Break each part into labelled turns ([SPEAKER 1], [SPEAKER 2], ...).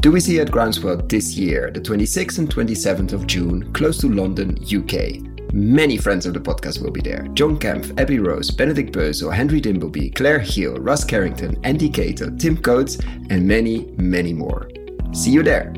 [SPEAKER 1] Do we see at Groundswell this year, the 26th and 27th of June, close to London, UK? Many friends of the podcast will be there. John Kempf, Abby Rose, Benedict Bösel, Henry Dimbleby, Claire Hill, Russ Carrington, Andy Cato, Tim Coates, and many, many more. See you there!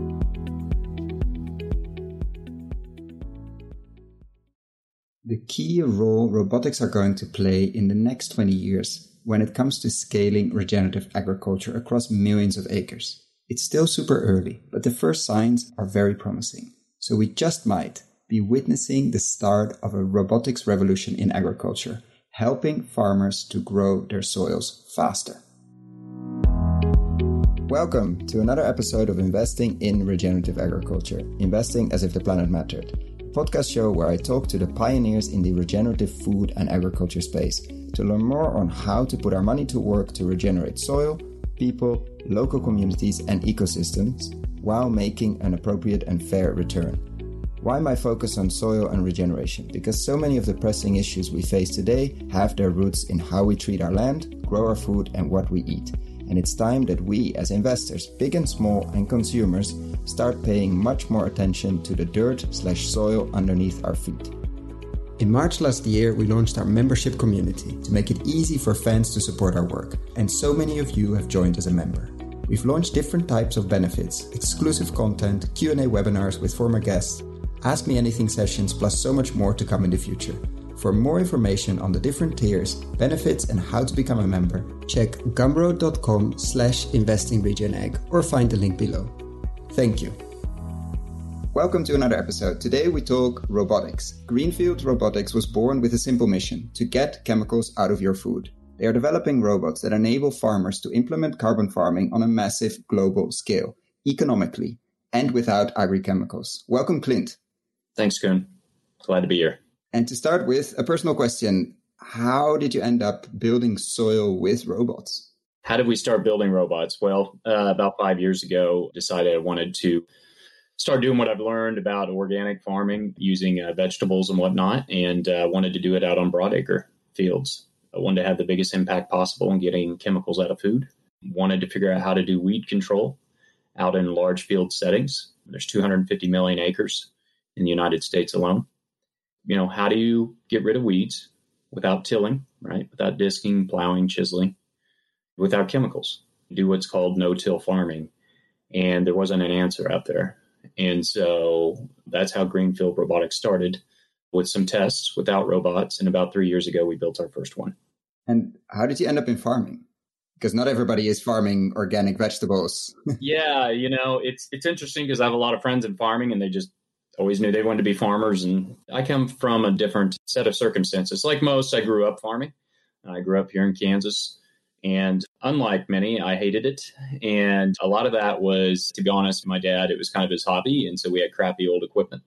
[SPEAKER 1] The key role robotics are going to play in the next 20 years when it comes to scaling regenerative agriculture across millions of acres. It's still super early, but the first signs are very promising. So we just might be witnessing the start of a robotics revolution in agriculture, helping farmers to grow their soils faster. Welcome to another episode of Investing in Regenerative Agriculture, investing as if the planet mattered. Podcast show where I talk to the pioneers in the regenerative food and agriculture space to learn more on how to put our money to work to regenerate soil, people, local communities, and ecosystems while making an appropriate and fair return. Why my focus on soil and regeneration? Because so many of the pressing issues we face today have their roots in how we treat our land, grow our food, and what we eat. And it's time that we, as investors, big and small, and consumers, start paying much more attention to the dirt slash soil underneath our feet. In March last year, we launched our membership community to make it easy for fans to support our work, and so many of you have joined as a member. We've launched different types of benefits, exclusive content, Q&A webinars with former guests, Ask Me Anything sessions, plus so much more to come in the future. For more information on the different tiers, benefits, and how to become a member, check gumroad.com slash investingregionag or find the link below. Thank you. Welcome to another episode. Today we talk robotics. Greenfield Robotics was born with a simple mission to get chemicals out of your food. They are developing robots that enable farmers to implement carbon farming on a massive global scale, economically, and without agri-chemicals. Welcome, Clint.
[SPEAKER 2] Thanks, Koen. Glad to be here.
[SPEAKER 1] And to start with, a personal question. How did you end up building soil with robots?
[SPEAKER 2] How did we start building robots? Well, uh, about five years ago, decided I wanted to start doing what I've learned about organic farming using uh, vegetables and whatnot, and uh, wanted to do it out on broadacre fields. I wanted to have the biggest impact possible in getting chemicals out of food. Wanted to figure out how to do weed control out in large field settings. There's 250 million acres in the United States alone. You know, how do you get rid of weeds without tilling, right? Without disking, plowing, chiseling, without chemicals? Do what's called no-till farming. And there wasn't an answer out there. And so that's how Greenfield Robotics started with some tests without robots. And about three years ago, we built our first one.
[SPEAKER 1] And how did you end up in farming? Because not everybody is farming organic vegetables.
[SPEAKER 2] yeah, you know, it's it's interesting because I have a lot of friends in farming and they just always knew they wanted to be farmers. And I come from a different set of circumstances. Like most, I grew up farming. I grew up here in Kansas. And unlike many, I hated it. And a lot of that was, to be honest, my dad, it was kind of his hobby. And so we had crappy old equipment.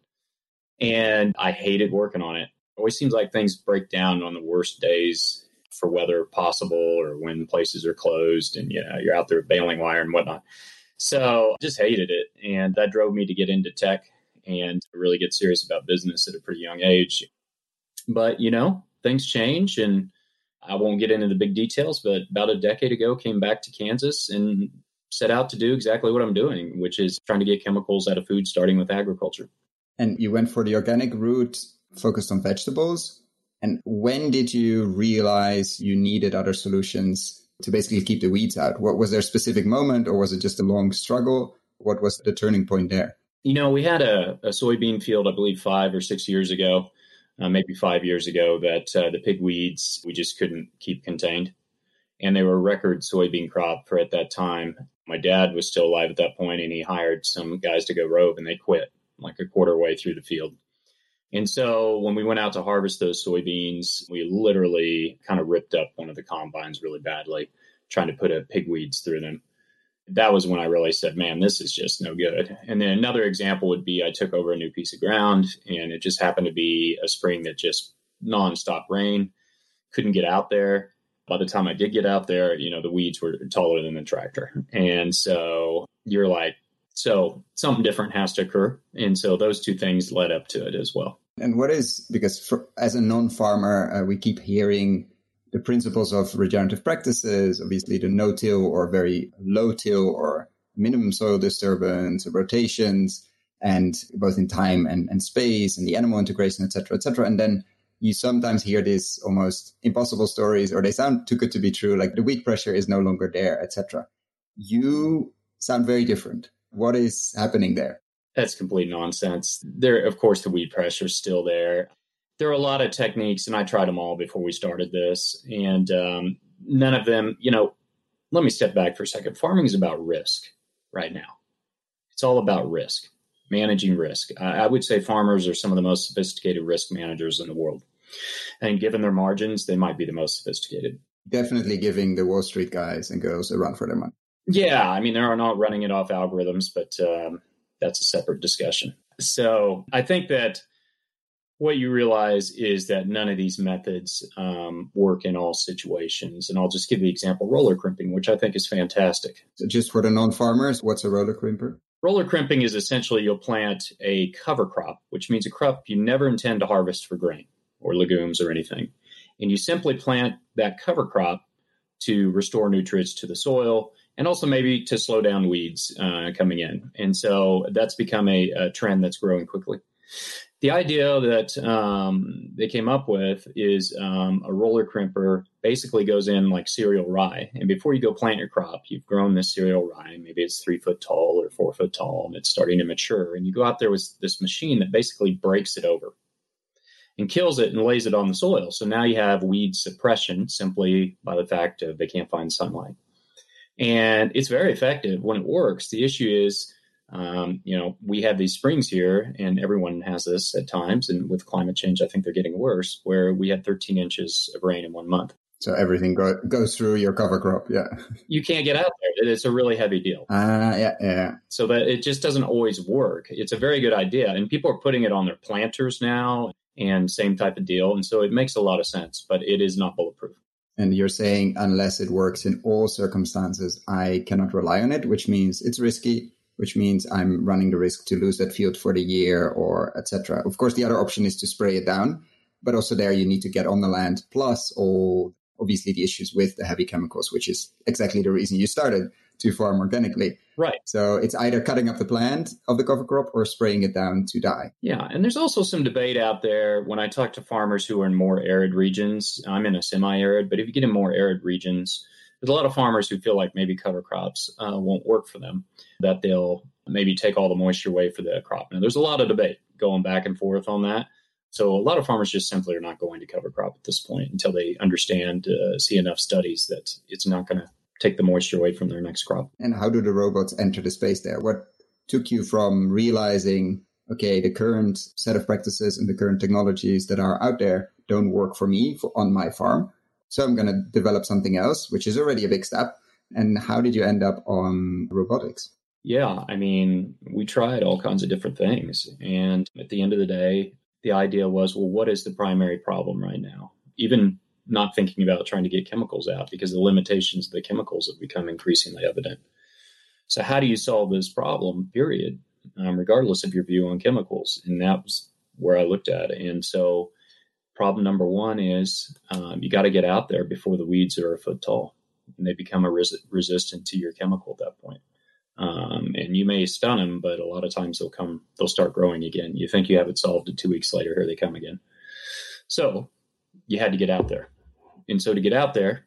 [SPEAKER 2] And I hated working on it. always seems like things break down on the worst days for weather possible or when places are closed and you know you're out there baling wire and whatnot. So I just hated it. And that drove me to get into tech and really get serious about business at a pretty young age. But you know, things change and I won't get into the big details, but about a decade ago, came back to Kansas and set out to do exactly what I'm doing, which is trying to get chemicals out of food, starting with agriculture.
[SPEAKER 1] And you went for the organic route, focused on vegetables. And when did you realize you needed other solutions to basically keep the weeds out? What was there a specific moment, or was it just a long struggle? What was the turning point there?
[SPEAKER 2] You know, we had a, a soybean field, I believe, five or six years ago uh, maybe five years ago that uh, the pigweeds we just couldn't keep contained. And they were a record soybean crop for at that time. My dad was still alive at that point, and he hired some guys to go rove, and they quit like a quarter way through the field. And so when we went out to harvest those soybeans, we literally kind of ripped up one of the combines really badly, trying to put a pigweeds through them that was when I really said, man, this is just no good. And then another example would be I took over a new piece of ground and it just happened to be a spring that just nonstop rain, couldn't get out there. By the time I did get out there, you know, the weeds were taller than the tractor. And so you're like, so something different has to occur. And so those two things led up to it as well.
[SPEAKER 1] And what is, because for, as a non farmer, uh, we keep hearing the principles of regenerative practices, obviously the no-till or very low-till or minimum soil disturbance, rotations, and both in time and, and space and the animal integration, etc., etc. And then you sometimes hear these almost impossible stories, or they sound too good to be true, like the weed pressure is no longer there, etc. You sound very different. What is happening there?
[SPEAKER 2] That's complete nonsense. There, of course, the weed pressure is still there. There are a lot of techniques, and I tried them all before we started this, and um, none of them, you know, let me step back for a second. Farming is about risk right now. It's all about risk, managing risk. I, I would say farmers are some of the most sophisticated risk managers in the world. And given their margins, they might be the most sophisticated.
[SPEAKER 1] Definitely giving the Wall Street guys and girls a run for their money.
[SPEAKER 2] Yeah, I mean, they're not running it off algorithms, but um, that's a separate discussion. So I think that what you realize is that none of these methods um, work in all situations. And I'll just give the example roller crimping, which I think is fantastic.
[SPEAKER 1] So just for the non farmers, what's a roller crimper?
[SPEAKER 2] Roller crimping is essentially you'll plant a cover crop, which means a crop you never intend to harvest for grain or legumes or anything. And you simply plant that cover crop to restore nutrients to the soil and also maybe to slow down weeds uh, coming in. And so that's become a, a, trend that's growing quickly. The idea that um, they came up with is um, a roller crimper basically goes in like cereal rye. And before you go plant your crop, you've grown this cereal rye. Maybe it's three foot tall or four foot tall and it's starting to mature. And you go out there with this machine that basically breaks it over and kills it and lays it on the soil. So now you have weed suppression simply by the fact of they can't find sunlight. And it's very effective when it works. The issue is, um, you know, we have these springs here, and everyone has this at times. And with climate change, I think they're getting worse, where we had 13 inches of rain in one month.
[SPEAKER 1] So everything go, goes through your cover crop. Yeah.
[SPEAKER 2] You can't get out there. It's a really heavy deal.
[SPEAKER 1] Uh, yeah, yeah.
[SPEAKER 2] So that it just doesn't always work. It's a very good idea. And people are putting it on their planters now and same type of deal. And so it makes a lot of sense, but it is not bulletproof.
[SPEAKER 1] And you're saying unless it works in all circumstances, I cannot rely on it, which means it's risky, which means I'm running the risk to lose that field for the year or etc. Of course, the other option is to spray it down, but also there you need to get on the land plus all obviously the issues with the heavy chemicals, which is exactly the reason you started to farm organically.
[SPEAKER 2] Right.
[SPEAKER 1] So it's either cutting up the plant of the cover crop or spraying it down to die.
[SPEAKER 2] Yeah. And there's also some debate out there when I talk to farmers who are in more arid regions. I'm in a semi arid, but if you get in more arid regions, there's a lot of farmers who feel like maybe cover crops uh, won't work for them, that they'll maybe take all the moisture away for the crop. Now, there's a lot of debate going back and forth on that. So a lot of farmers just simply are not going to cover crop at this point until they understand, uh, see enough studies that it's not going to take the moisture away from their next crop.
[SPEAKER 1] And how do the robots enter the space there? What took you from realizing, okay, the current set of practices and the current technologies that are out there don't work for me for, on my farm. So I'm going to develop something else, which is already a big step. And how did you end up on robotics?
[SPEAKER 2] Yeah, I mean, we tried all kinds of different things. And at the end of the day, the idea was, well, what is the primary problem right now? Even not thinking about trying to get chemicals out because the limitations of the chemicals have become increasingly evident. So, how do you solve this problem, period, um, regardless of your view on chemicals? And that was where I looked at it. And so, problem number one is um, you got to get out there before the weeds are a foot tall and they become a res- resistant to your chemical at that point. Um, and you may stun them, but a lot of times they'll come, they'll start growing again. You think you have it solved, and two weeks later, here they come again. So you had to get out there. And so to get out there,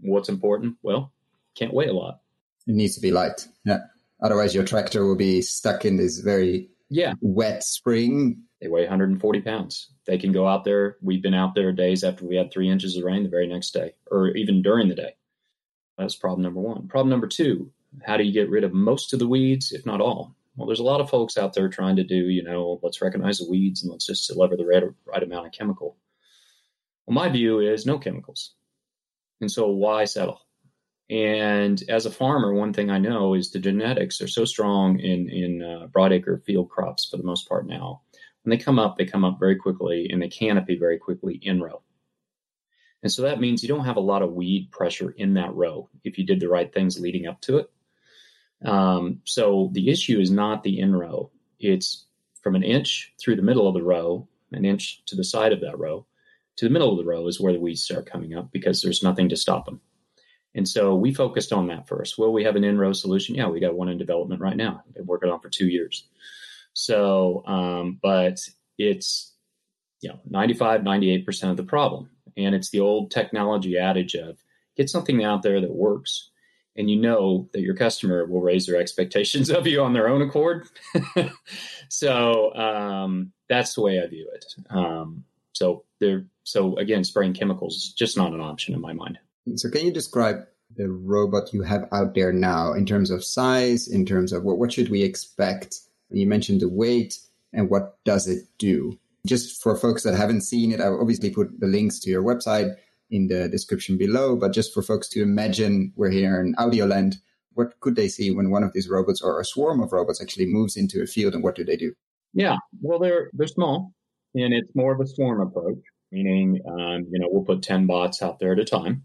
[SPEAKER 2] what's important? Well, can't weigh a lot.
[SPEAKER 1] It needs to be light. Yeah. Otherwise, your tractor will be stuck in this very
[SPEAKER 2] yeah
[SPEAKER 1] wet spring.
[SPEAKER 2] They weigh 140 pounds. They can go out there. We've been out there days after we had three inches of rain the very next day, or even during the day. That's problem number one. Problem number two how do you get rid of most of the weeds, if not all? Well, there's a lot of folks out there trying to do, you know, let's recognize the weeds and let's just deliver the right, right amount of chemical. Well, my view is no chemicals. And so why settle? And as a farmer, one thing I know is the genetics are so strong in, in uh, broadacre field crops for the most part now. When they come up, they come up very quickly and they canopy very quickly in row. And so that means you don't have a lot of weed pressure in that row if you did the right things leading up to it. Um, so the issue is not the in row, it's from an inch through the middle of the row, an inch to the side of that row, to the middle of the row is where the weeds start coming up because there's nothing to stop them. And so we focused on that first. Well, we have an in-row solution. Yeah, we got one in development right now. Been working on for two years. So, um, but it's you know 95, 98 percent of the problem, and it's the old technology adage of get something out there that works, and you know that your customer will raise their expectations of you on their own accord. so um, that's the way I view it. Um, so there, so again, spraying chemicals is just not an option in my mind.
[SPEAKER 1] So can you describe the robot you have out there now in terms of size, in terms of what, what should we expect? You mentioned the weight and what does it do? Just for folks that haven't seen it, I obviously put the links to your website in the description below, but just for folks to imagine we're here in Audioland, what could they see when one of these robots or a swarm of robots actually moves into a field and what do they do?
[SPEAKER 2] Yeah, well, they're, they're small and it's more of a swarm approach, meaning, um, you know, we'll put 10 bots out there at a time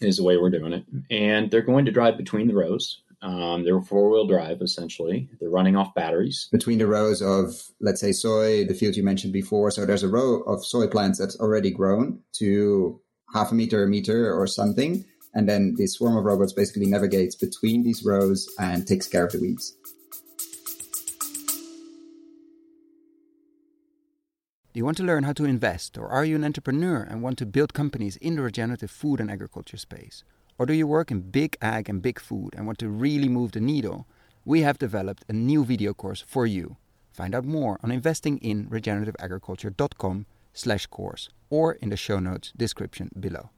[SPEAKER 2] is the way we're doing it. And they're going to drive between the rows. Um, they're four wheel drive essentially. They're running off batteries.
[SPEAKER 1] Between the rows of, let's say, soy, the field you mentioned before. So there's a row of soy plants that's already grown to half a meter, a meter, or something. And then the swarm of robots basically navigates between these rows and takes care of the weeds.
[SPEAKER 3] Do you want to learn how to invest, or are you an entrepreneur and want to build companies in the regenerative food and agriculture space? Or do you work in big ag and big food and want to really move the needle? We have developed a new video course for you. Find out more on investinginregenerativeagriculture.com slash course or in the show notes description below.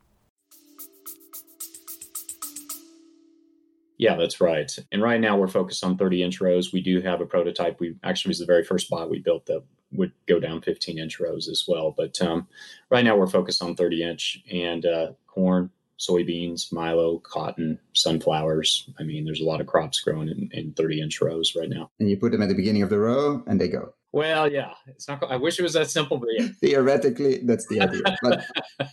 [SPEAKER 2] Yeah, that's right. And right now we're focused on 30 inch rows. We do have a prototype. We actually was the very first bot we built that would go down 15 inch rows as well. But um, right now we're focused on 30 inch and uh, corn, soybeans, milo, cotton, sunflowers. I mean, there's a lot of crops growing in, in 30 inch rows right now.
[SPEAKER 1] And you put them at the beginning of the row and they go.
[SPEAKER 2] Well, yeah, it's not. I wish it was that simple, but yeah.
[SPEAKER 1] Theoretically, that's the idea. But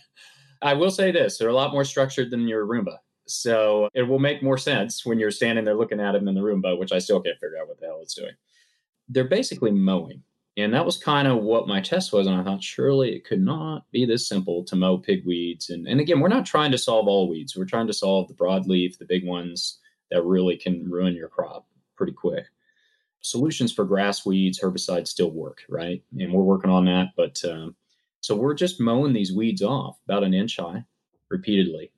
[SPEAKER 2] I will say this: they're a lot more structured than your Roomba. So it will make more sense when you're standing there looking at them in the Roomba, which I still can't figure out what the hell it's doing. They're basically mowing. And that was kind of what my test was. And I thought, surely it could not be this simple to mow pigweeds. And, and again, we're not trying to solve all weeds. We're trying to solve the broadleaf, the big ones that really can ruin your crop pretty quick. Solutions for grass weeds, herbicides still work, right? And we're working on that. But um, so we're just mowing these weeds off about an inch high repeatedly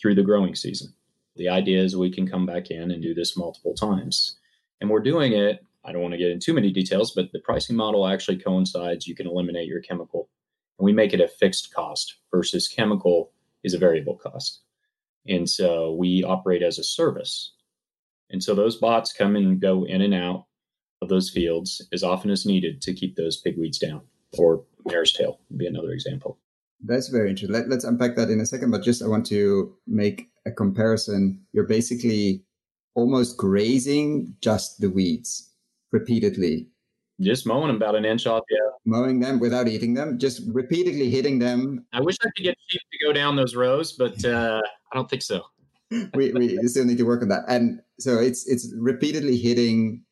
[SPEAKER 2] through the growing season. The idea is we can come back in and do this multiple times. And we're doing it I don't want to get into too many details, but the pricing model actually coincides. You can eliminate your chemical, and we make it a fixed cost versus chemical is a variable cost. And so we operate as a service. And so those bots come and go in and out of those fields as often as needed to keep those pigweeds down, or mare's tail would be another example.
[SPEAKER 1] That's very interesting. Let, us unpack that in a second, but just I want to make a comparison. You're basically almost grazing just the weeds repeatedally.
[SPEAKER 2] Just mowing them about an inch off, yeah.
[SPEAKER 1] Mowing them without eating them, just repeatedly hitting them.
[SPEAKER 2] I wish I could get sheep to go down those rows, but uh, I don't think so.
[SPEAKER 1] we, we still need to work on that. And so it's it's repeatedly hitting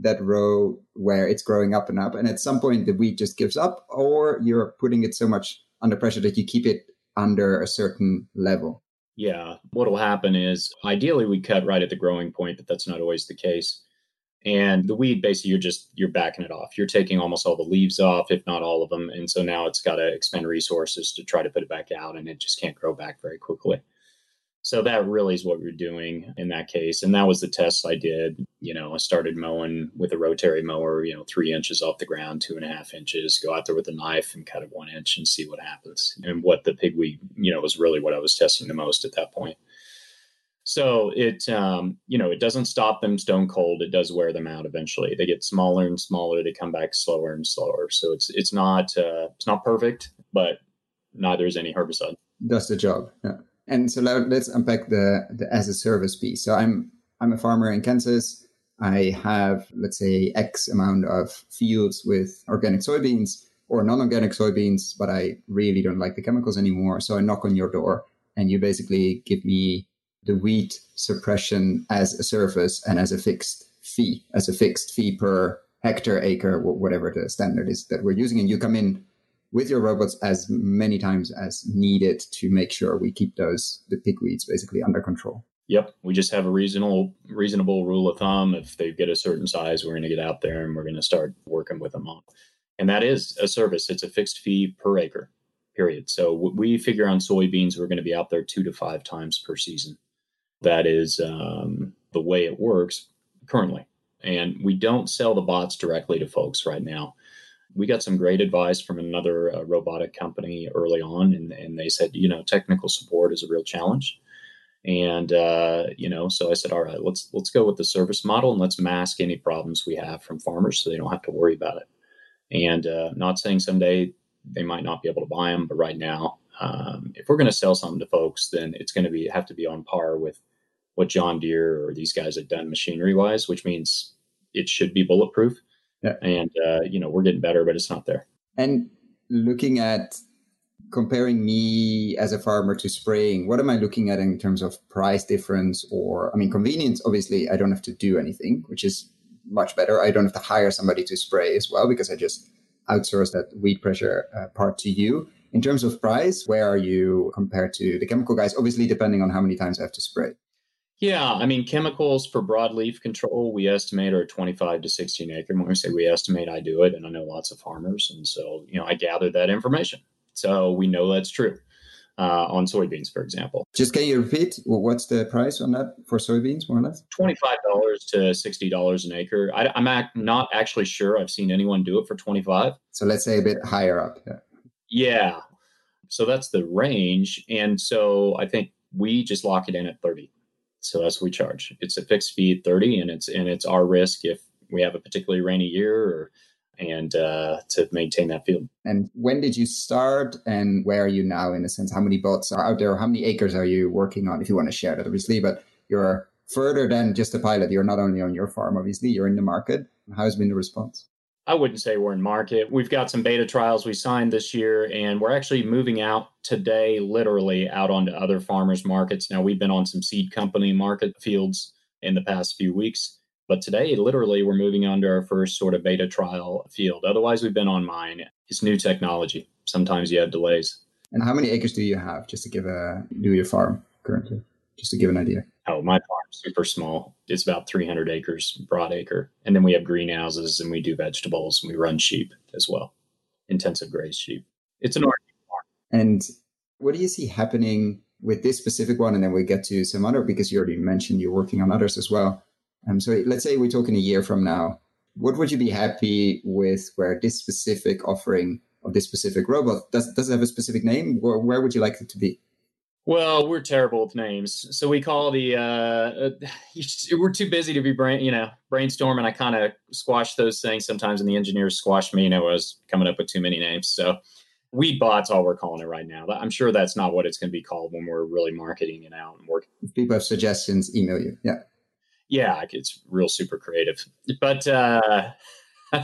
[SPEAKER 1] that row where it's growing up and up. And at some point the wheat just gives up, or you're putting it so much under pressure that you keep it under a certain level.
[SPEAKER 2] Yeah. What will happen is ideally we cut right at the growing point, but that's not always the case. And the weed, basically, you're just you're backing it off. You're taking almost all the leaves off, if not all of them. And so now it's got to expend resources to try to put it back out, and it just can't grow back very quickly. So that really is what we're doing in that case. And that was the test I did. You know, I started mowing with a rotary mower, you know, three inches off the ground, two and a half inches, go out there with a knife and cut it one inch and see what happens. And what the pigweed, you know, was really what I was testing the most at that point. So it, um, you know, it doesn't stop them stone cold. It does wear them out eventually. They get smaller and smaller. They come back slower and slower. So it's it's not uh, it's not perfect, but neither is any herbicide.
[SPEAKER 1] Does the job. Yeah. And so let's unpack the the as a service piece. So I'm I'm a farmer in Kansas. I have let's say X amount of fields with organic soybeans or non-organic soybeans, but I really don't like the chemicals anymore. So I knock on your door, and you basically give me the wheat suppression as a service and as a fixed fee, as a fixed fee per hectare, acre, whatever the standard is that we're using. And you come in with your robots as many times as needed to make sure we keep those the pigweeds basically under control.
[SPEAKER 2] Yep, we just have a reasonable reasonable rule of thumb. If they get a certain size, we're going to get out there and we're going to start working with them on. And that is a service. It's a fixed fee per acre, period. So we figure on soybeans, we're going to be out there two to five times per season. That is um, the way it works currently. And we don't sell the bots directly to folks right now. We got some great advice from another uh, robotic company early on, and, and they said, you know, technical support is a real challenge and uh, you know so i said all right let's let's go with the service model and let's mask any problems we have from farmers so they don't have to worry about it and uh, not saying someday they might not be able to buy them but right now um, if we're going to sell something to folks then it's going to be have to be on par with what john deere or these guys have done machinery wise which means it should be bulletproof yeah. and uh, you know we're getting better but it's not there
[SPEAKER 1] and looking at comparing me as a farmer to spraying, what am I looking at in terms of price difference or, I mean, convenience? Obviously, I don't have to do anything, which is much better. I don't have to hire somebody to spray as well because I just outsource that weed pressure uh, part to you. In terms of price, where are you compared to the chemical guys? Obviously, depending on how many times I have to spray.
[SPEAKER 2] Yeah, I mean, chemicals for broadleaf control, we estimate are 25 to 16 acre. When we say we estimate, I do it, and I know lots of farmers. And so, you know, I gather that information. So we know that's true uh, on soybeans, for example.
[SPEAKER 1] Just can you repeat what's the price on that for soybeans, more or less?
[SPEAKER 2] Twenty-five dollars to sixty dollars an acre. I, am not actually sure. I've seen anyone do it for twenty-five.
[SPEAKER 1] So let's say a bit higher up. Yeah.
[SPEAKER 2] Yeah. So that's the range, and so I think we just lock it in at thirty. So that's what we charge. It's a fixed fee at thirty, and it's and it's our risk if we have a particularly rainy year or and uh, to maintain that field.
[SPEAKER 1] And when did you start and where are you now in a sense? How many bots are out there? How many acres are you working on if you want to share that, obviously? But you're further than just a pilot. You're not only on your farm, obviously, you're in the market. How's been the response?
[SPEAKER 2] I wouldn't say we're in market. We've got some beta trials we signed this year, and we're actually moving out today, literally out onto other farmers markets. Now, we've been on some seed company market fields in the past few weeks but today, literally, we're moving on to our first sort of beta trial field. Otherwise, we've been on mine. It's new technology. Sometimes you have delays.
[SPEAKER 1] And how many acres do you have just to give a do your farm currently? Just to give an idea.
[SPEAKER 2] Oh, my farm's super small. It's about 300 acres broad acre. And then we have greenhouses and we do vegetables and we run sheep as well, intensive graze sheep. It's an organic farm.
[SPEAKER 1] And what do you see happening with this specific one? And then we get to some other because you already mentioned you're working on others as well. Um, so let's say we're talking a year from now. What would you be happy with where this specific offering of this specific robot does, does it have a specific name? Where, where would you like it to be?
[SPEAKER 2] Well, we're terrible with names, so we call the. Uh, uh, we're too busy to be brain, you know, brainstorming. I kind of squash those things sometimes, and the engineers squash me, and I was coming up with too many names. So, weed bots, all we're calling it right now. I'm sure that's not what it's going to be called when we're really marketing it out and working.
[SPEAKER 1] If people have suggestions, email you. Yeah
[SPEAKER 2] yeah, it's real super creative. But uh,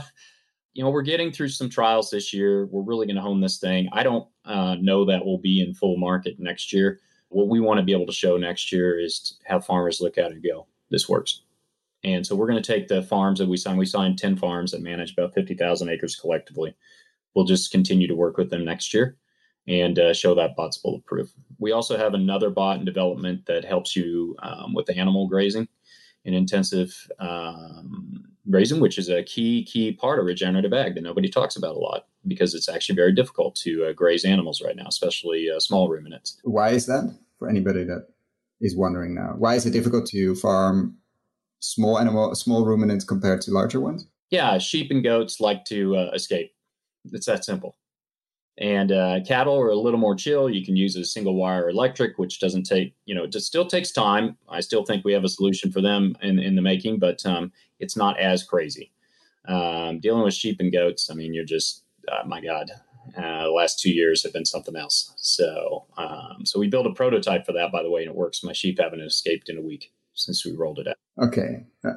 [SPEAKER 2] you know, we're getting through some trials this year. We're really going to hone this thing. I don't uh, know that we'll be in full market next year. What we want to be able to show next year is to have farmers look at it and go, "This works." And so we're going to take the farms that we signed. We signed ten farms that manage about fifty thousand acres collectively. We'll just continue to work with them next year and uh, show that bot's bulletproof. We also have another bot in development that helps you um, with animal grazing and intensive um, grazing, which is a key key part of regenerative ag that nobody talks about a lot because it's actually very difficult to uh, graze animals right now, especially uh, small ruminants.
[SPEAKER 1] Why is that? For anybody that is wondering now, why is it difficult to farm small animal, small ruminants compared to larger ones?
[SPEAKER 2] Yeah, sheep and goats like to uh, escape. It's that simple. And uh, cattle are a little more chill. You can use a single wire electric, which doesn't take, you know, it just still takes time. I still think we have a solution for them in, in the making, but um, it's not as crazy. Um, dealing with sheep and goats, I mean, you're just, uh, my God, uh, the last two years have been something else. So, um, so we built a prototype for that, by the way, and it works. My sheep haven't escaped in a week since we rolled it out.
[SPEAKER 1] Okay. Uh,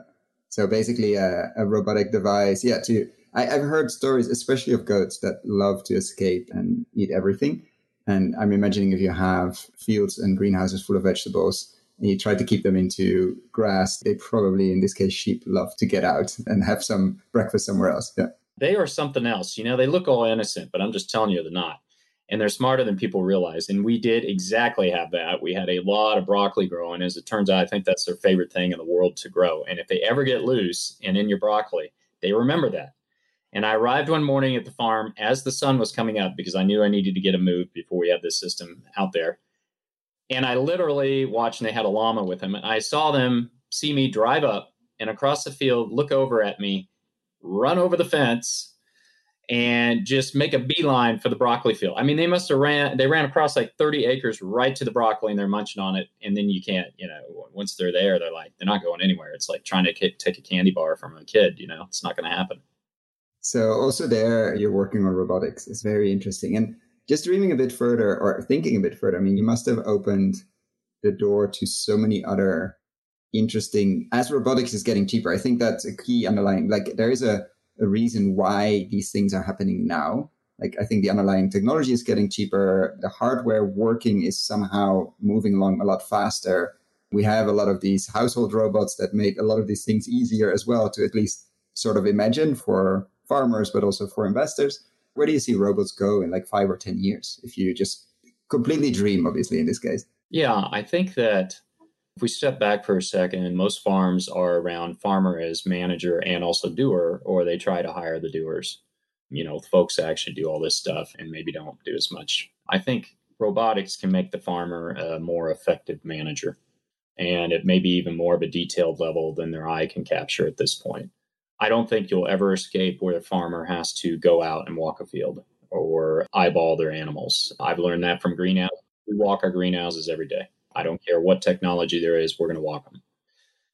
[SPEAKER 1] so basically, a, a robotic device, yeah, to I, have heard stories, especially of goats that love to escape and eat everything. And I'm imagining if you have fields and greenhouses full of vegetables and you try to keep them into grass, they probably, in this case, sheep love to get out and have some breakfast somewhere else. Yeah.
[SPEAKER 2] They are something else. You know, they look all innocent, but I'm just telling you, they're not. And they're smarter than people realize. And we did exactly have that. We had a lot of broccoli growing. As it turns out, I think that's their favorite thing in the world to grow. And if they ever get loose and in your broccoli, they remember that. And I arrived one morning at the farm as the sun was coming up because I knew I needed to get a move before we had this system out there. And I literally watched, and they had a llama with them. And I saw them see me drive up and across the field, look over at me, run over the fence, and just make a beeline for the broccoli field. I mean, they must have ran, they ran across like 30 acres right to the broccoli and they're munching on it. And then you can't, you know, once they're there, they're like, they're not going anywhere. It's like trying to take a candy bar from a kid, you know, it's not going to happen.
[SPEAKER 1] So also there, you're working on robotics. It's very interesting. And just dreaming a bit further or thinking a bit further, I mean, you must have opened the door to so many other interesting as robotics is getting cheaper. I think that's a key underlying like there is a, a reason why these things are happening now. Like I think the underlying technology is getting cheaper. The hardware working is somehow moving along a lot faster. We have a lot of these household robots that make a lot of these things easier as well to at least sort of imagine for farmers, but also for investors. Where do you see robots go in like five or 10 years if you just completely dream, obviously, in this case?
[SPEAKER 2] Yeah, I think that if we step back for a second, most farms are around farmer as manager and also doer, or they try to hire the doers. You know, folks that actually do all this stuff and maybe don't do as much. I think robotics can make the farmer a more effective manager. And it may be even more of a detailed level than their eye can capture at this point. I don't think you'll ever escape where the farmer has to go out and walk a field or eyeball their animals. I've learned that from greenhouse. We walk our greenhouses every day. I don't care what technology there is, we're going to walk them.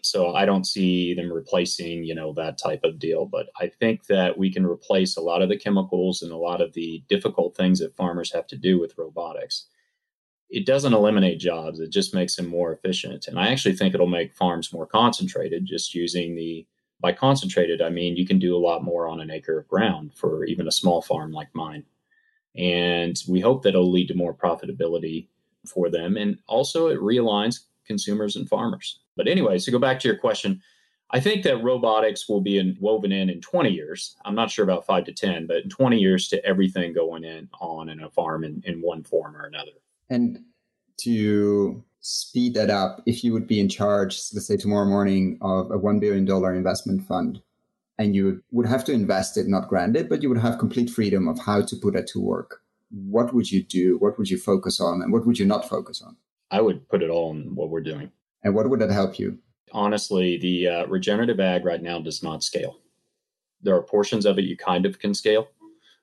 [SPEAKER 2] So I don't see them replacing, you know, that type of deal. But I think that we can replace a lot of the chemicals and a lot of the difficult things that farmers have to do with robotics. It doesn't eliminate jobs, it just makes them more efficient. And I actually think it'll make farms more concentrated just using the by concentrated, I mean you can do a lot more on an acre of ground for even a small farm like mine. And we hope that it'll lead to more profitability for them. And also, it realigns consumers and farmers. But anyway, so go back to your question. I think that robotics will be in, woven in in 20 years. I'm not sure about five to 10, but in 20 years to everything going in on in a farm in, in one form or another.
[SPEAKER 1] And to speed that up if you would be in charge, let's say tomorrow morning, of a $1 billion investment fund and you would have to invest it, not grant it, but you would have complete freedom of how to put it to work. What would you do? What would you focus on? And what would you not focus on?
[SPEAKER 2] I would put it all in what we're doing.
[SPEAKER 1] And what would that help you?
[SPEAKER 2] Honestly, the uh, regenerative ag right now does not scale. There are portions of it you kind of can scale.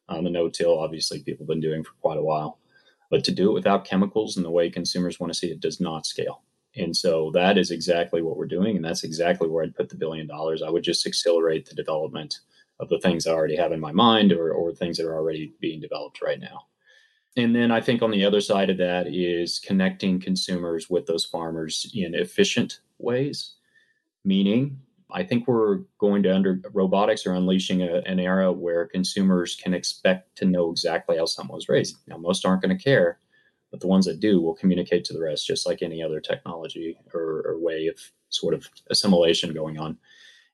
[SPEAKER 2] Um, the no-till, obviously, people have been doing for quite a while. But to do it without chemicals and the way consumers want to see it does not scale. And so that is exactly what we're doing. And that's exactly where I'd put the billion dollars. I would just accelerate the development of the things I already have in my mind or, or things that are already being developed right now. And then I think on the other side of that is connecting consumers with those farmers in efficient ways, meaning I think we're going to under robotics are unleashing a, an era where consumers can expect to know exactly how someone was raised. Now, most aren't going to care, but the ones that do will communicate to the rest, just like any other technology or, or way of sort of assimilation going on.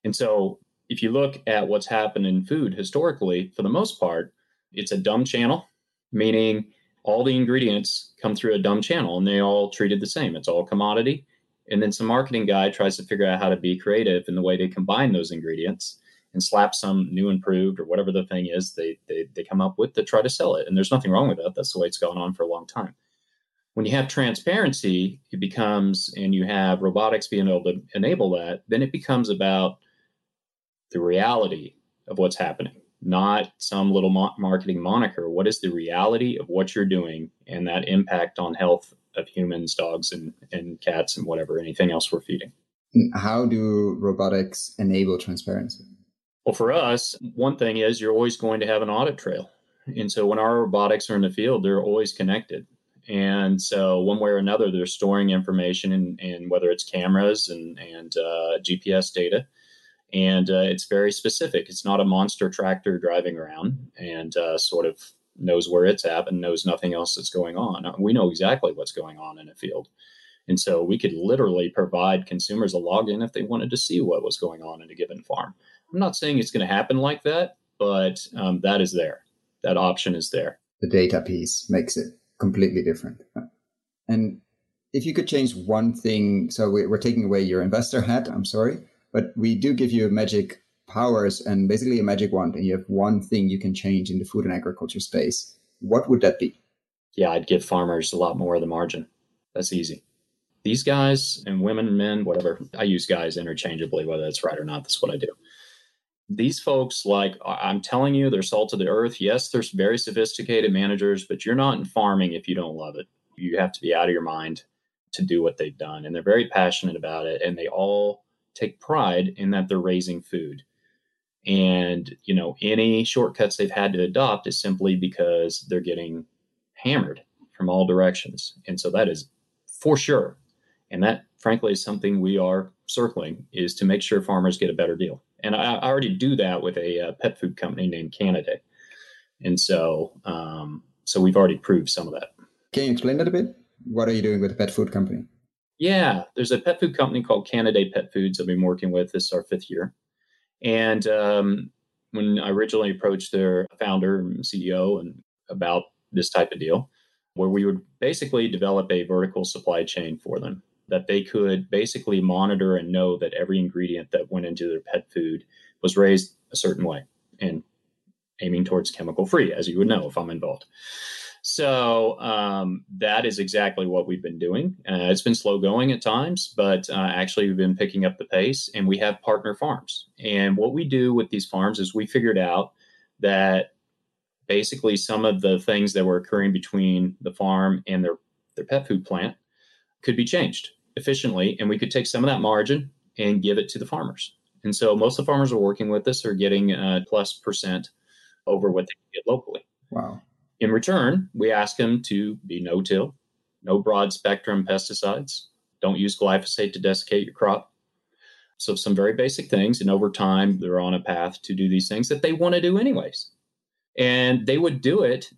[SPEAKER 2] And so, if you look at what's happened in food historically, for the most part, it's a dumb channel, meaning all the ingredients come through a dumb channel and they all treated the same. It's all commodity and then some marketing guy tries to figure out how to be creative in the way they combine those ingredients and slap some new improved or whatever the thing is they, they, they come up with to try to sell it. And there's nothing wrong with that. That's the way it's gone on for a long time. When you have transparency, it becomes, and you have robotics being able to enable that, then it becomes about the reality of what's happening, not some little marketing moniker. What is the reality of what you're doing and that impact on health of humans, dogs, and, and cats, and whatever, anything else we're feeding.
[SPEAKER 1] How do robotics enable transparency?
[SPEAKER 2] Well, for us, one thing is you're always going to have an audit trail. And so when our robotics are in the field, they're always connected. And so one way or another, they're storing information in, in whether it's cameras and, and uh, GPS data. And uh, it's very specific. It's not a monster tractor driving around and uh, sort of knows where it's at and knows nothing else that's going on. Uh, we know exactly what's going on in a field. And so we could literally provide consumers a login if they wanted to see what was going on in a given farm. I'm not saying it's going to happen like that, but um, that is there. That option is there.
[SPEAKER 1] The data piece makes it completely different. And if you could change one thing, so we're taking away your investor hat, I'm sorry, but we do give you a magic powers and basically a magic wand, and you have one thing you can change in the food and agriculture space. What would that be?
[SPEAKER 2] Yeah, I'd give farmers a lot more of the margin. That's easy. These guys and women, men, whatever, I use guys interchangeably, whether that's right or not. That's what I do. These folks, like I'm telling you, they're salt of the earth. Yes, they're very sophisticated managers, but you're not in farming if you don't love it. You have to be out of your mind to do what they've done. And they're very passionate about it. And they all take pride in that they're raising food. And, you know, any shortcuts they've had to adopt is simply because they're getting hammered from all directions. And so that is for sure. And that, frankly, is something we are circling is to make sure farmers get a better deal. And I, I already do that with a, uh, pet food company named Canidae. And so, um, so we've already proved some of that.
[SPEAKER 1] Can you explain that a bit? What are you doing with the pet food company?
[SPEAKER 2] Yeah, there's a pet food company called Canidae Pet Foods I've been working with. This is our fifth year. And um, when I originally approached their founder and CEO and about this type of deal, where we would basically develop a vertical supply chain for them that they could basically monitor and know that every ingredient that went into their pet food was raised a certain way and aiming towards chemical free, as you would know if I'm involved. So um, that is exactly what we've been doing. Uh, it's been slow going at times, but uh, actually we've been picking up the pace, and we have partner farms. And what we do with these farms is we figured out that basically some of the things that were occurring between the farm and their their pet food plant could be changed efficiently, and we could take some of that margin and give it to the farmers. And so most of the farmers are working with us are getting uh, plus percent over what they get locally.
[SPEAKER 1] Wow.
[SPEAKER 2] In return, we ask them to be no till, no broad spectrum pesticides, don't use glyphosate to desiccate your crop. So, some very basic things. And over time, they're on a path to do these things that they want to do anyways. And they would do it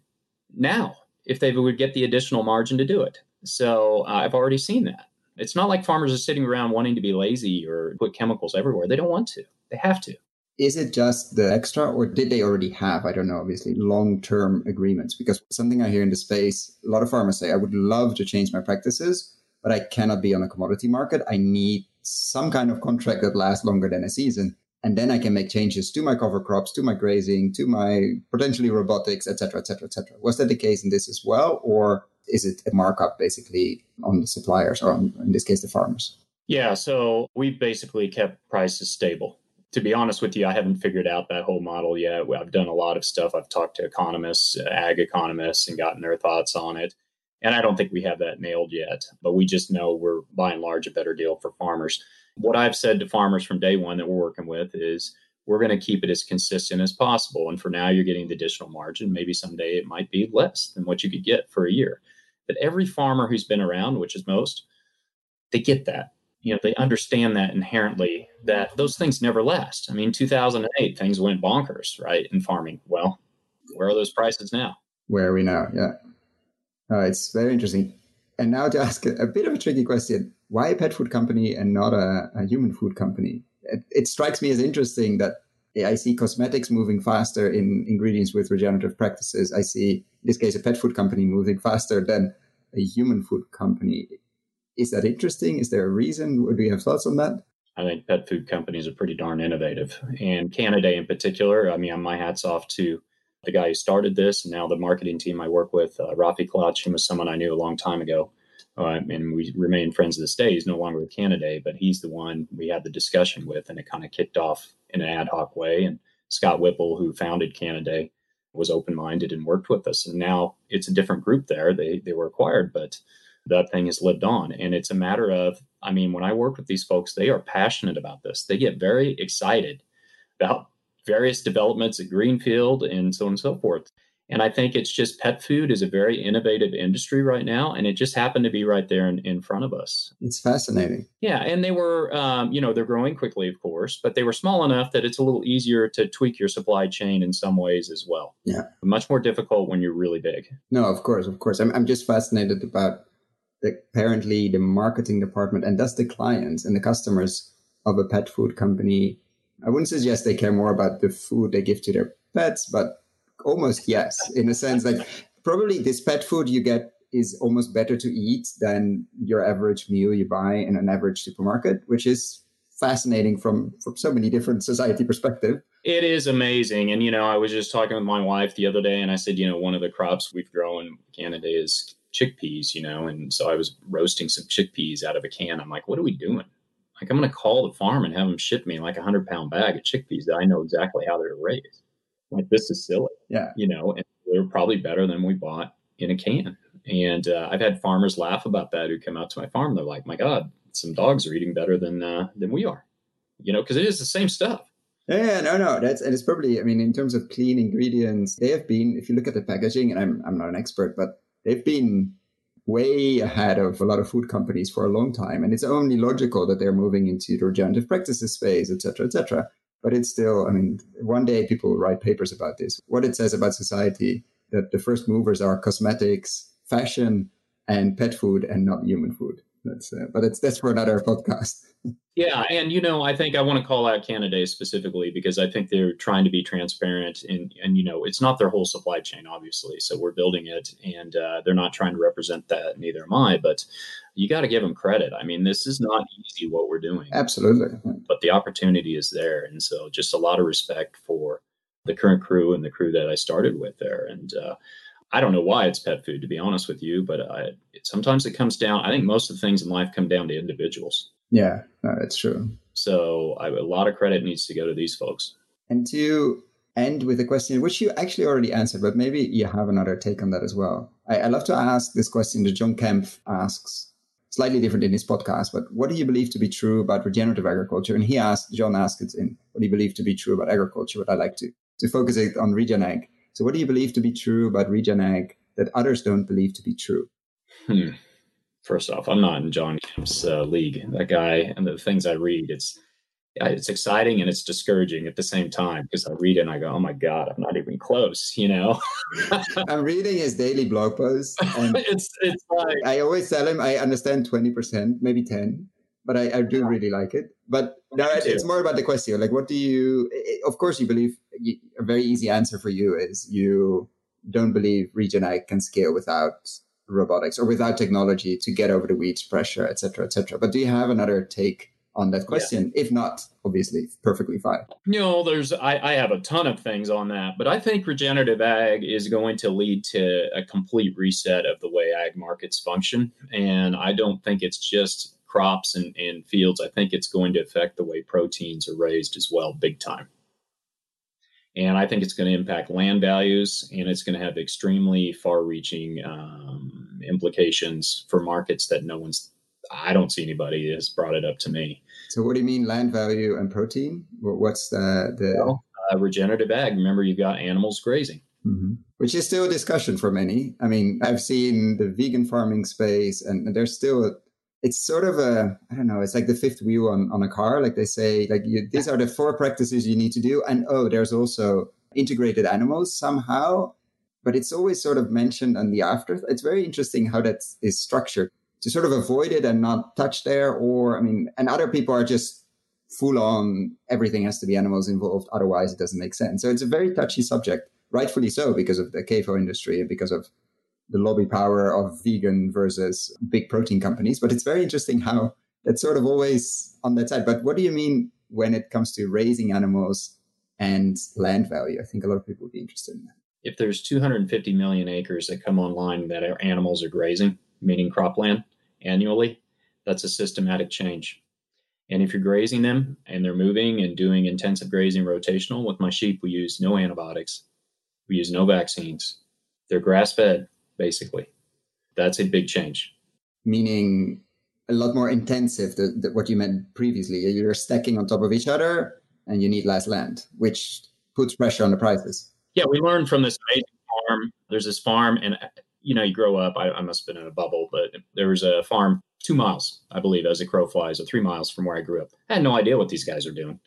[SPEAKER 2] now if they would get the additional margin to do it. So, uh, I've already seen that. It's not like farmers are sitting around wanting to be lazy or put chemicals everywhere. They don't want to, they have to.
[SPEAKER 1] Is it just the extra, or did they already have, I don't know, obviously, long term agreements? Because something I hear in the space, a lot of farmers say, I would love to change my practices, but I cannot be on a commodity market. I need some kind of contract that lasts longer than a season. And then I can make changes to my cover crops, to my grazing, to my potentially robotics, etc., etc., et cetera, et cetera. Was that the case in this as well? Or is it a markup basically on the suppliers or on, in this case, the farmers?
[SPEAKER 2] Yeah, so we've basically kept prices stable to be honest with you, I haven't figured out that whole model yet. I've done a lot of stuff. I've talked to economists, uh, ag economists, and gotten their thoughts on it. And I don't think we have that nailed yet, but we just know we're by and large a better deal for farmers. What I've said to farmers from day one that we're working with is we're going to keep it as consistent as possible. And for now, you're getting the additional margin. Maybe someday it might be less than what you could get for a year. But every farmer who's been around, which is most, they get that you know they understand that inherently that those things never last. I mean 2008 things went bonkers right in farming. Well where are those prices now?
[SPEAKER 1] Where are we now? Yeah. Uh, it's very interesting. And now to ask a, a, bit of a tricky question why a pet food company and not a, a human food company? It, it strikes me as interesting that I see cosmetics moving faster in ingredients with regenerative practices. I see, in this case, a pet food company moving faster than a human food company. Is that interesting? Is there a reason? Do you have thoughts on that?
[SPEAKER 2] I think pet food companies are pretty darn innovative. And Canidae in particular, I mean, my hat's off to the guy who started this and now the marketing team I work with, uh, Rafi Klotch, he was someone I knew a long time ago. Uh, and we remain friends to this day. He's no longer with Canidae, but he's the one we had the discussion with, and it kind of kicked off in an ad hoc way. And Scott Whipple, who founded Canidae, was open minded and worked with us. And now it's a different group there. They they were acquired, but that thing has lived on. And it's a matter of, I mean, when I work with these folks, they are passionate about this. They get very excited about various developments at Greenfield and so on and so forth. And I think it's just pet food is a very innovative industry right now, and it just happened to be right there in, in front of us.
[SPEAKER 1] It's fascinating.
[SPEAKER 2] Yeah, and they were, um, you know, they're growing quickly, of course, but they were small enough that it's a little easier to tweak your supply chain in some ways as well.
[SPEAKER 1] Yeah,
[SPEAKER 2] much more difficult when you're really big.
[SPEAKER 1] No, of course, of course. I'm I'm just fascinated about apparently the marketing department and thus the clients and the customers of a pet food company i wouldn't suggest they care more about the food they give to their pets, but almost yes, in a sense like probably this pet food you get is almost better to eat than your average meal you buy in an average supermarket, which is fascinating from from so many different society perspective.
[SPEAKER 2] It is amazing. And you know, I was just talking with my wife the other day and I said, you know, one of the crops we've grown in Canada is chickpeas, you know, and so I was roasting some chickpeas out of a can. I'm like, what are we doing? Like, I'm going to call the farm and have them ship me like a hundred pound bag of chickpeas that I know exactly how they're raised. Like, this is silly.
[SPEAKER 1] Yeah.
[SPEAKER 2] You know, and they're probably better than we bought in a can. And uh, I've had farmers laugh about that who come out to my farm. They're like, my God, some dogs are eating better than uh, than we are, you know, because it is the same stuff.
[SPEAKER 1] Yeah, no, no, that's and it's probably. I mean, in terms of clean ingredients, they have been. If you look at the packaging, and I'm I'm not an expert, but they've been way ahead of a lot of food companies for a long time, and it's only logical that they're moving into the regenerative practices space, et cetera, et cetera. But it's still, I mean, one day people will write papers about this. What it says about society that the first movers are cosmetics, fashion, and pet food, and not human food. That's uh, but it's that's for another podcast.
[SPEAKER 2] yeah, and you know, I think I want to call out Canidae specifically because I think they're trying to be transparent, and and you know, it's not their whole supply chain, obviously. So we're building it, and uh, they're not trying to represent that. Neither am I, but you got to give them credit. I mean, this is not easy what we're doing.
[SPEAKER 1] Absolutely,
[SPEAKER 2] but the opportunity is there, and so just a lot of respect for the current crew and the crew that I started with there, and. Uh, I don't know why it's pet food, to be honest with you, but I, it, sometimes it comes down. I think most of the things in life come down to individuals.
[SPEAKER 1] Yeah, no, that's true.
[SPEAKER 2] So I, a lot of credit needs to go to these folks.
[SPEAKER 1] And to end with a question, which you actually already answered, but maybe you have another take on that as well. I, I love to ask this question that John Kemp asks, slightly different in his podcast, but what do you believe to be true about regenerative agriculture? And he asked, John asked it in, what do you believe to be true about agriculture? But I like to, to focus it on regen ag. So, what do you believe to be true about regen ag that others don't believe to be true?
[SPEAKER 2] Hmm. First off, I'm not in John Kemp's uh, league. That guy and the things I read, it's it's exciting and it's discouraging at the same time because I read it and I go, "Oh my god, I'm not even close," you know.
[SPEAKER 1] I'm reading his daily blog posts, and
[SPEAKER 2] it's it's like
[SPEAKER 1] I always tell him I understand twenty percent, maybe ten, but I, I do really like it. But now it's more about the question, like, what do you? Of course, you believe a very easy answer for you is you don't believe regen ag can scale without robotics or without technology to get over the weeds pressure, et cetera, et cetera. But do you have another take on that question? Yeah. If not, obviously, perfectly fine.
[SPEAKER 2] You know, there's I, I have a ton of things on that, but I think regenerative ag is going to lead to a complete reset of the way ag markets function, and I don't think it's just crops and, and fields. I think it's going to affect the way proteins are raised as well, big time. And I think it's going to impact land values and it's going to have extremely far reaching um, implications for markets that no one's, I don't see anybody has brought it up to me.
[SPEAKER 1] So, what do you mean land value and protein? What's the. the...
[SPEAKER 2] Well, uh, regenerative ag. Remember, you've got animals grazing.
[SPEAKER 1] Mm-hmm. Which is still a discussion for many. I mean, I've seen the vegan farming space, and there's still it's sort of a I don't know. It's like the fifth wheel on on a car. Like they say, like you, these are the four practices you need to do, and oh, there's also integrated animals somehow. But it's always sort of mentioned on the after. It's very interesting how that is structured to sort of avoid it and not touch there. Or I mean, and other people are just full on. Everything has to be animals involved, otherwise it doesn't make sense. So it's a very touchy subject, rightfully so, because of the CAFO industry and because of the lobby power of vegan versus big protein companies. But it's very interesting how that's sort of always on that side. But what do you mean when it comes to raising animals and land value? I think a lot of people would be interested in that.
[SPEAKER 2] If there's 250 million acres that come online that are animals are grazing, meaning cropland annually, that's a systematic change. And if you're grazing them and they're moving and doing intensive grazing rotational, with my sheep, we use no antibiotics, we use no vaccines. They're grass fed, basically. That's a big change.
[SPEAKER 1] Meaning a lot more intensive than, what you meant previously. You're stacking on top of each other and you need less land, which puts pressure on the prices.
[SPEAKER 2] Yeah, we learned from this amazing farm. There's this farm, and you know, you grow up. I, I must have been in a bubble, but there was a farm two miles, I believe, as a crow flies, or three miles from where I grew up. I had no idea what these guys are doing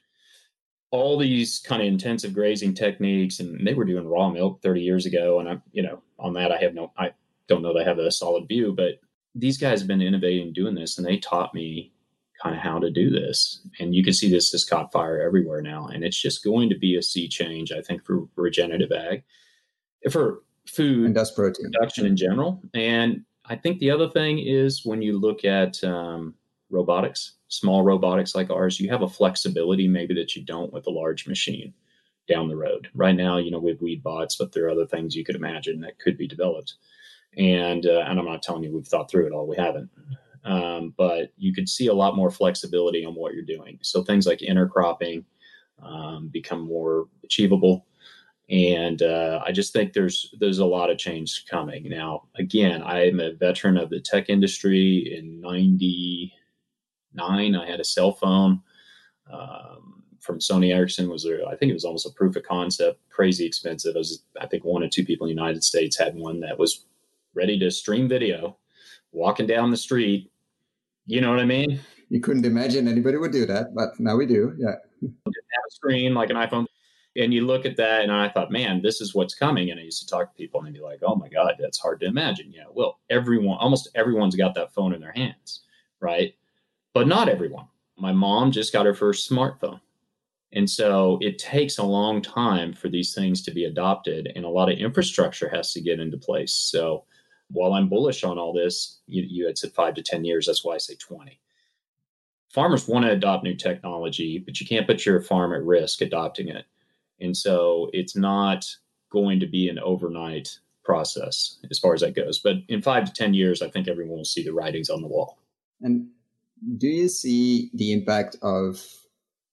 [SPEAKER 2] all these kind of intensive grazing techniques and they were doing raw milk 30 years ago and i'm you know on that i have no i don't know that i have a solid view but these guys have been innovating doing this and they taught me kind of how to do this. And you can see this has caught fire everywhere now. And it's just going to be a sea change, I think, for regenerative ag, for food
[SPEAKER 1] and that's protein
[SPEAKER 2] production in general. And I think the other thing is when you look at um, robotics, small robotics like ours, you have a flexibility maybe that you don't with a large machine down the road. Right now, you know, we have weed bots, but there are other things you could imagine that could be developed. And uh, and I'm not telling you we've thought through it all. We haven't. Um, but you could see a lot more flexibility on what you're doing. So things like intercropping um, become more achievable. And uh, I just think there's there's a lot of change coming. Now, again, I'm a veteran of the tech industry. In '99, I had a cell phone um, from Sony Ericsson. Was there? I think it was almost a proof of concept. Crazy expensive. I was I think one or two people in the United States had one that was ready to stream video, walking down the street, you know what I mean?
[SPEAKER 1] You couldn't imagine anybody would do that, but now we do. Yeah.
[SPEAKER 2] Have a screen like an iPhone. And you look at that, and I thought, man, this is what's coming. And I used to talk to people, and they'd be like, oh my God, that's hard to imagine. Yeah, well, everyone, almost everyone's got that phone in their hands, right? But not everyone. My mom just got her first smartphone. And so it takes a long time for these things to be adopted, and a lot of infrastructure has to get into place. So while I'm bullish on all this, you, you had said five to 10 years. That's why I say 20. Farmers want to adopt new technology, but you can't put your farm at risk adopting it. And so it's not going to be an overnight process as far as that goes. But in five to 10 years, I think everyone will see the writings on the wall.
[SPEAKER 1] And do you see the impact of,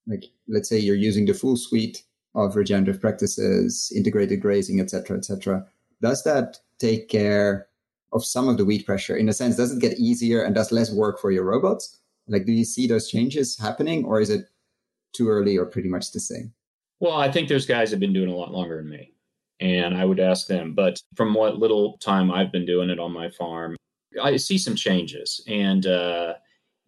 [SPEAKER 1] like, let's say you're using the full suite of regenerative practices, integrated grazing, etc cetera, et cetera? Does that take care of some of the weed pressure in a sense does it get easier and does less work for your robots like do you see those changes happening or is it too early or pretty much the same
[SPEAKER 2] well i think those guys have been doing a lot longer than me and i would ask them but from what little time i've been doing it on my farm i see some changes and uh,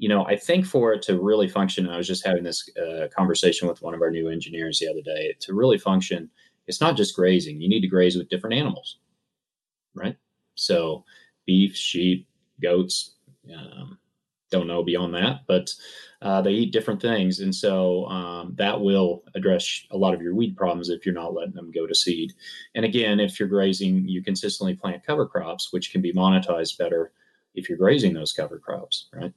[SPEAKER 2] you know i think for it to really function i was just having this uh, conversation with one of our new engineers the other day to really function it's not just grazing you need to graze with different animals right so beef, sheep, goats, um, don't know beyond that, but uh, they eat different things. And so um, that will address a lot of your weed problems if you're not letting them go to seed. And again, if you're grazing, you consistently plant cover crops, which can be monetized better if you're grazing those cover crops, right?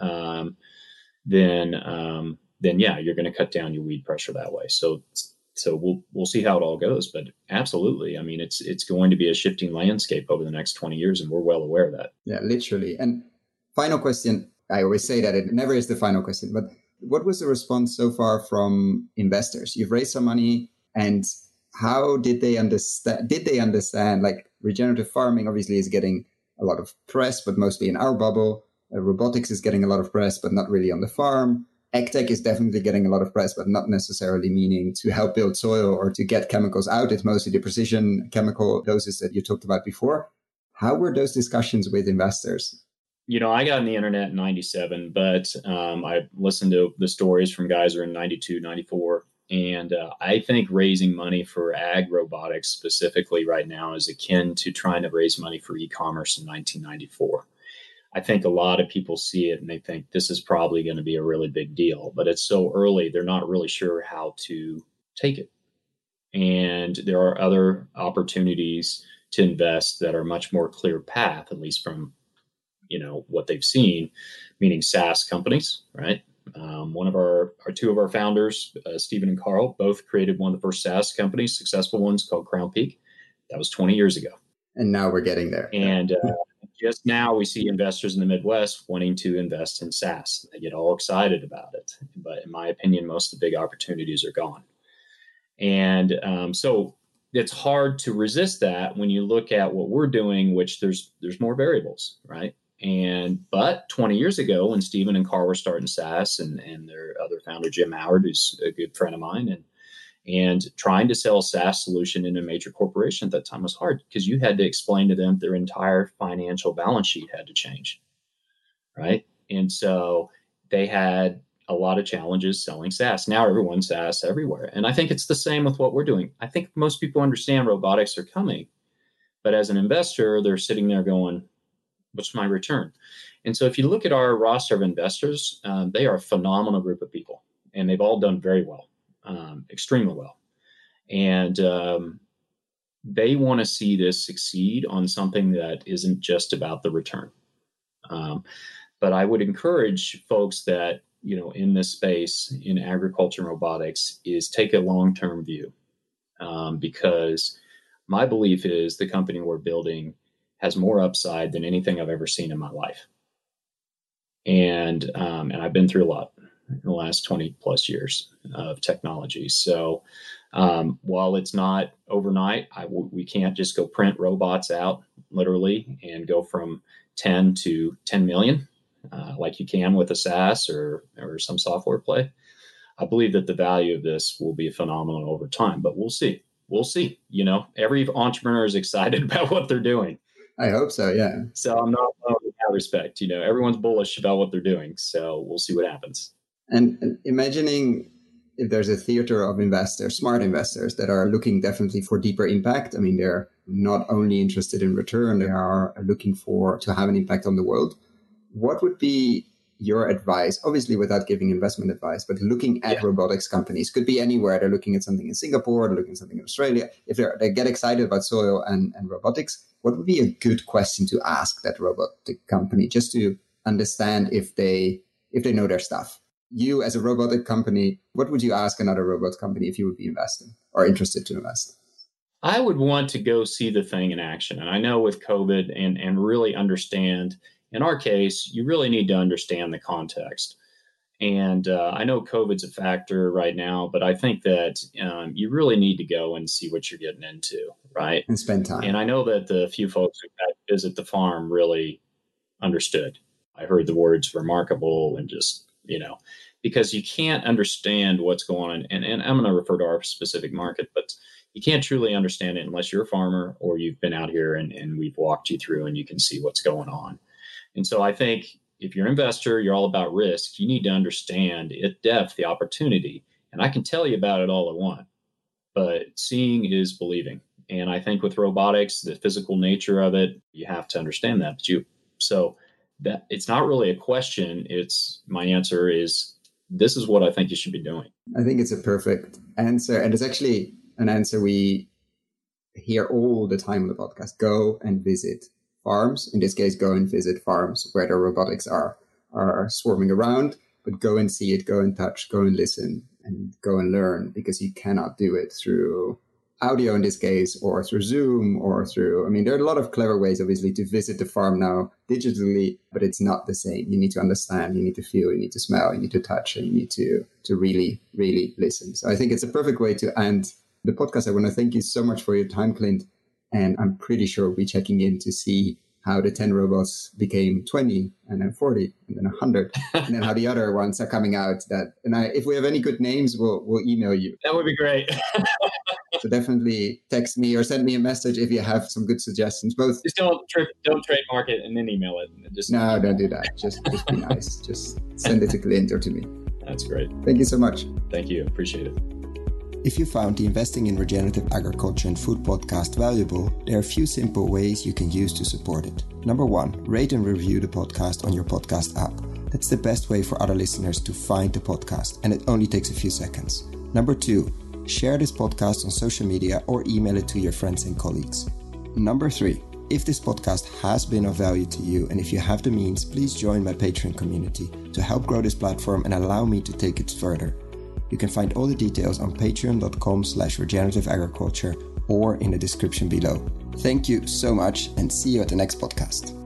[SPEAKER 2] Um, then, um, then yeah, you're going to cut down your weed pressure that way. So so we'll we'll see how it all goes but absolutely i mean it's it's going to be a shifting landscape over the next 20 years and we're well aware of that.
[SPEAKER 1] Yeah literally. And final question i always say that it never is the final question but what was the response so far from investors? You've raised some money and how did they understand did they understand like regenerative farming obviously is getting a lot of press but mostly in our bubble uh, robotics is getting a lot of press but not really on the farm AgTech is definitely getting a lot of press, but not necessarily meaning to help build soil or to get chemicals out. It's mostly the precision chemical doses that you talked about before. How were those discussions with investors?
[SPEAKER 2] You know, I got on the internet in 97, but um, I listened to the stories from guys who are in 92, 94. And uh, I think raising money for ag robotics specifically right now is akin to trying to raise money for e commerce in 1994. I think a lot of people see it and they think this is probably going to be a really big deal, but it's so early, they're not really sure how to take it. And there are other opportunities to invest that are much more clear path, at least from you know what they've seen, meaning SaaS companies, right? Um, one of our, our two of our founders, uh, Stephen and Carl, both created one of the first SaaS companies, successful ones called Crownpeak. That was 20 years ago.
[SPEAKER 1] And now we're getting there.
[SPEAKER 2] And uh, just now we see investors in the Midwest wanting to invest in SaaS. They get all excited about it. But in my opinion, most of the big opportunities are gone. And um, so it's hard to resist that when you look at what we're doing, which there's there's more variables, right? And but 20 years ago, when Stephen and Carl were starting SaaS, and and their other founder Jim Howard, who's a good friend of mine, and and trying to sell a SaaS solution in a major corporation at that time was hard because you had to explain to them their entire financial balance sheet had to change. Right. And so they had a lot of challenges selling SaaS. Now everyone's SaaS everywhere. And I think it's the same with what we're doing. I think most people understand robotics are coming, but as an investor, they're sitting there going, what's my return? And so if you look at our roster of investors, um, they are a phenomenal group of people, and they've all done very well, um, extremely well. And um, they want to see this succeed on something that isn't just about the return. Um, but I would encourage folks that you know in this space in agriculture and robotics is take a long term view um, because my belief is the company we're building has more upside than anything I've ever seen in my life, and um, and I've been through a lot in the last twenty plus years of technology. So um, while it's not overnight, I, we can't just go print robots out literally and go from 10 to 10 million uh, like you can with a SaaS or, or some software play. I believe that the value of this will be phenomenal over time, but we'll see. We'll see. You know, every entrepreneur is excited about what they're doing.
[SPEAKER 1] I hope so. Yeah.
[SPEAKER 2] So I'm not in that respect. You know, everyone's bullish about what they're doing. So we'll see what happens.
[SPEAKER 1] And, and imagining if there's a theater of investors, smart investors that are looking definitely for deeper impact. I mean, they're not only interested in return, they are looking for to have an impact on the world. What would be your advice? Obviously, without giving investment advice, but looking at yeah. robotics companies could be anywhere. They're looking at something in Singapore, they're looking at something in Australia. If they get excited about soil and, and robotics, what would be a good question to ask that robotic company just to understand if they if they know their stuff? You as a robotic company, what would you ask another robot company if you would be investing or interested to invest?
[SPEAKER 2] I would want to go see the thing in action. And I know with COVID and, and really understand, in our case, you really need to understand the context. And uh, I know COVID's a factor right now, but I think that um, you really need to go and see what you're getting into, right?
[SPEAKER 1] And spend time.
[SPEAKER 2] And I know that the few folks who visit the farm really understood. I heard the words remarkable and just, you know, because you can't understand what's going on. And, and I'm going to refer to our specific market, but you can't truly understand it unless you're a farmer or you've been out here and, and we've walked you through and you can see what's going on. And so I think if you're an investor, you're all about risk. You need to understand at depth the opportunity. And I can tell you about it all I want, but seeing is believing. And I think with robotics, the physical nature of it, you have to understand that. But you so that it's not really a question. It's my answer is this is what I think you should be doing.
[SPEAKER 1] I think it's a perfect answer. And it's actually an answer we hear all the time on the podcast. Go and visit farms. In this case, go and visit farms where the robotics are are swarming around, but go and see it, go and touch, go and listen, and go and learn because you cannot do it through audio in this case, or through Zoom, or through, I mean, there are a lot of clever ways, obviously, to visit the farm now digitally, but it's not the same. You need to understand, you need to feel, you need to smell, you need to touch, and you need to, to really, really listen. So I think it's a perfect way to end the podcast. I want to thank you so much for your time, Clint. And I'm pretty sure we'll be checking in to see how the 10 robots became 20 and then 40 and then 100 and then how the other ones are coming out that and I, if we have any good names we'll, we'll email you
[SPEAKER 2] that would be great
[SPEAKER 1] so definitely text me or send me a message if you have some good suggestions. Both
[SPEAKER 2] just don't tri- don't trademark it and then email it. Just
[SPEAKER 1] no don't do that. Just just be nice. Just send it to clint or to me.
[SPEAKER 2] That's great.
[SPEAKER 1] Thank you so much.
[SPEAKER 2] Thank you. Appreciate it.
[SPEAKER 1] If you found the Investing in Regenerative Agriculture and Food podcast valuable, there are a few simple ways you can use to support it. Number one, rate and review the podcast on your podcast app. That's the best way for other listeners to find the podcast, and it only takes a few seconds. Number two, share this podcast on social media or email it to your friends and colleagues. Number three, if this podcast has been of value to you and if you have the means, please join my Patreon community to help grow this platform and allow me to take it further. You can find all the details on patreon.com slash regenerative agriculture or in the description below. Thank you so much and see you at the next podcast.